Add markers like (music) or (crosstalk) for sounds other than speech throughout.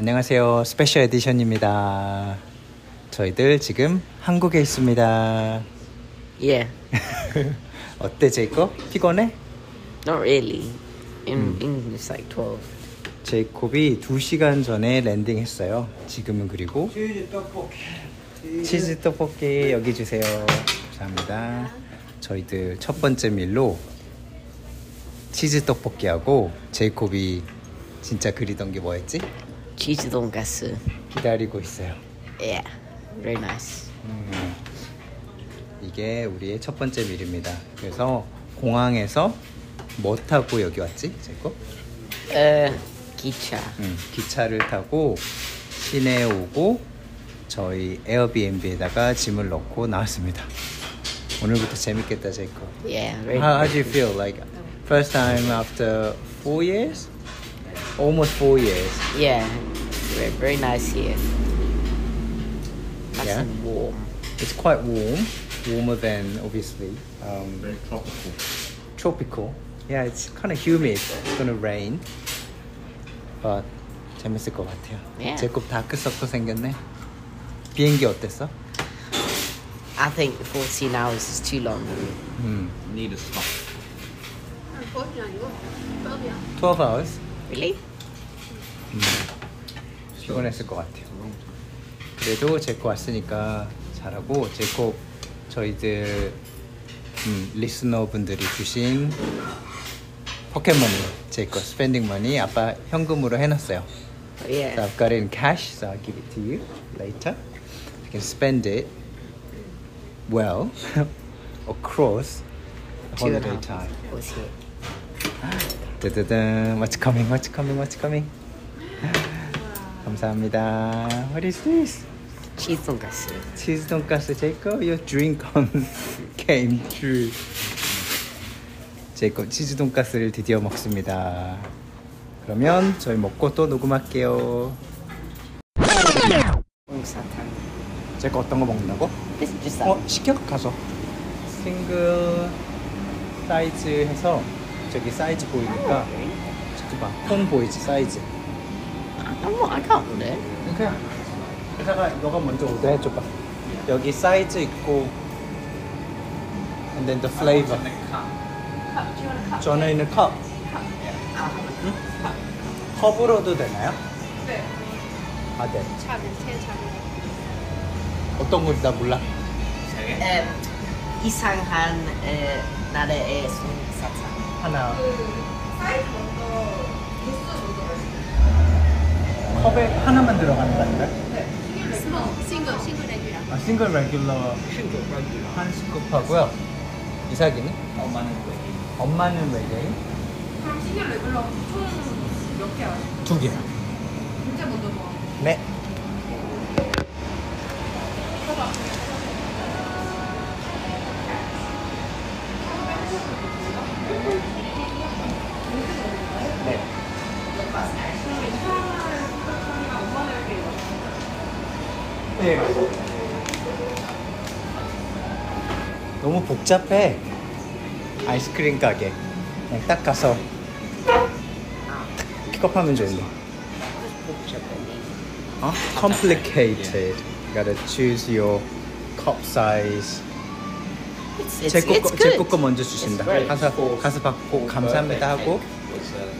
안녕하세요. Special Edition입니다. 저희들 지금 한국에 있습니다. Yeah, (laughs) 어때, 제이콥? 피곤해? not really. In English, like 12. 제이콥이 2시간 전에 landing했어요. 지금은 그리고 치즈 떡볶이. 치즈 떡볶이 여기 주세요. 감사합니다. 저희들 첫 번째 meal로 치즈 떡볶이하고 제이콥이 진짜 그리던 게 뭐였지? Cheese donkasu. 기다리고 있어요. Yeah, very nice. 음, 이게 우리의 첫 번째 밀입니다. 그래서 공항에서 뭐 타고 여기 왔지? 제이콥? Uh, gicha. 음, 기차를 타고 시내에 오고 저희 에어비앤비에다가 짐을 넣고 나왔습니다. 오늘부터 재밌겠다, 제이콥. Yeah, very How, how do you feel? Like first time after four years? Almost four years. Yeah, very, very nice here. Nice Yeah. and warm. It's quite warm, warmer than obviously um, Very tropical. tropical. Yeah, it's kind of humid. It's gonna rain, but 재밌을 것 같아요. Yeah. 제곱 다크서클 생겼네. 비행기 어땠어? I think 14 hours is too long. 음, Need a stop. Unfortunately, well, 12 12 hours. Really? 피곤했을 것 같아요. 그래도 제이콥 왔으니까 잘하고 제이콥 저희들 음, listener 분들이 주신 pocket money 제이콥 spending money 아빠 현금으로 해놨어요. Yeah. So I've got it in cash, so I'll give it to you later. You can spend it well across holiday time. What's coming? What's coming? What's coming? 감사합니다. What is this? Cheese donkasu. 치즈 돈가스 제이콥 Your dream (laughs) come came true. 제이콥 치즈 돈가스를 드디어 먹습니다. 그러면 저희 먹고 또 녹음할게요. Ungsatan. 제이콥 어떤 거 먹는다고? 어 시켜 가서 싱글 사이즈 해서 저기 사이즈 보이니까 잠깐만 폰 보이지 사이즈 Can't order. 그냥 회사가 너가 먼저 오더 해줘봐 여기 사이즈 있고 and then the flavor 저는 컵 응? 컵으로도 되나요? 네. 아 네 차는 제 차는. 어떤 건지 나 몰라 Um, 이상한 나라의 솜사탕. 하나 그 사이즈 먼저. 컵에 하나만 들어가는 거 아닌가요? 네. 싱글 싱글 레귤러. 아, 싱글 레귤러 한 스쿱 하고요. 이삭이는? 엄마는 왜? 엄마는 외계인? 그럼 싱글 레귤라 총몇 개야? 두 개. 진짜 먼저 뭐? 네. 네. 네. 너무 복잡해. 아이스크림 가게. 그냥 딱 가서 픽업하면 좋은데. 어? Complicated. You gotta choose your cup size. 제 거. 제 거 먼저 주신다. 가서 가서 받고 감사합니다 하고 uh,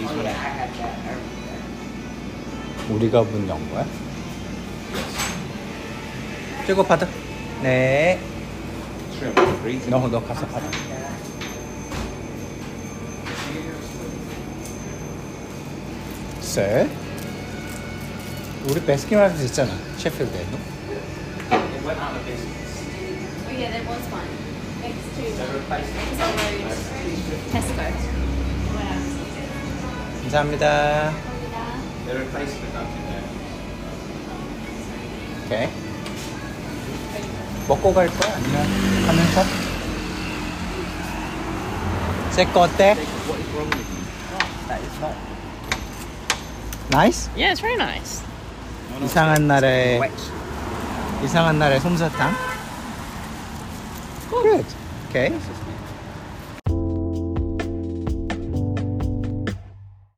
Oh. 우리가 문 연 거야? 저거 받아. 네. 너, 너 가서 받아. 쎄? 우리 베스킨라빈스 있잖아. 셰필드에. 너? It went out of business. Oh yeah, there was one next to. Tesco. 감사합니다. They replaced the duck in there. 오케이. 먹고 갈 거야? 아니면 하면서? 제거 어때? Nice? Yeah, it's very nice. 이상한 날에. 이상한 날에 솜사탕. Good. Okay.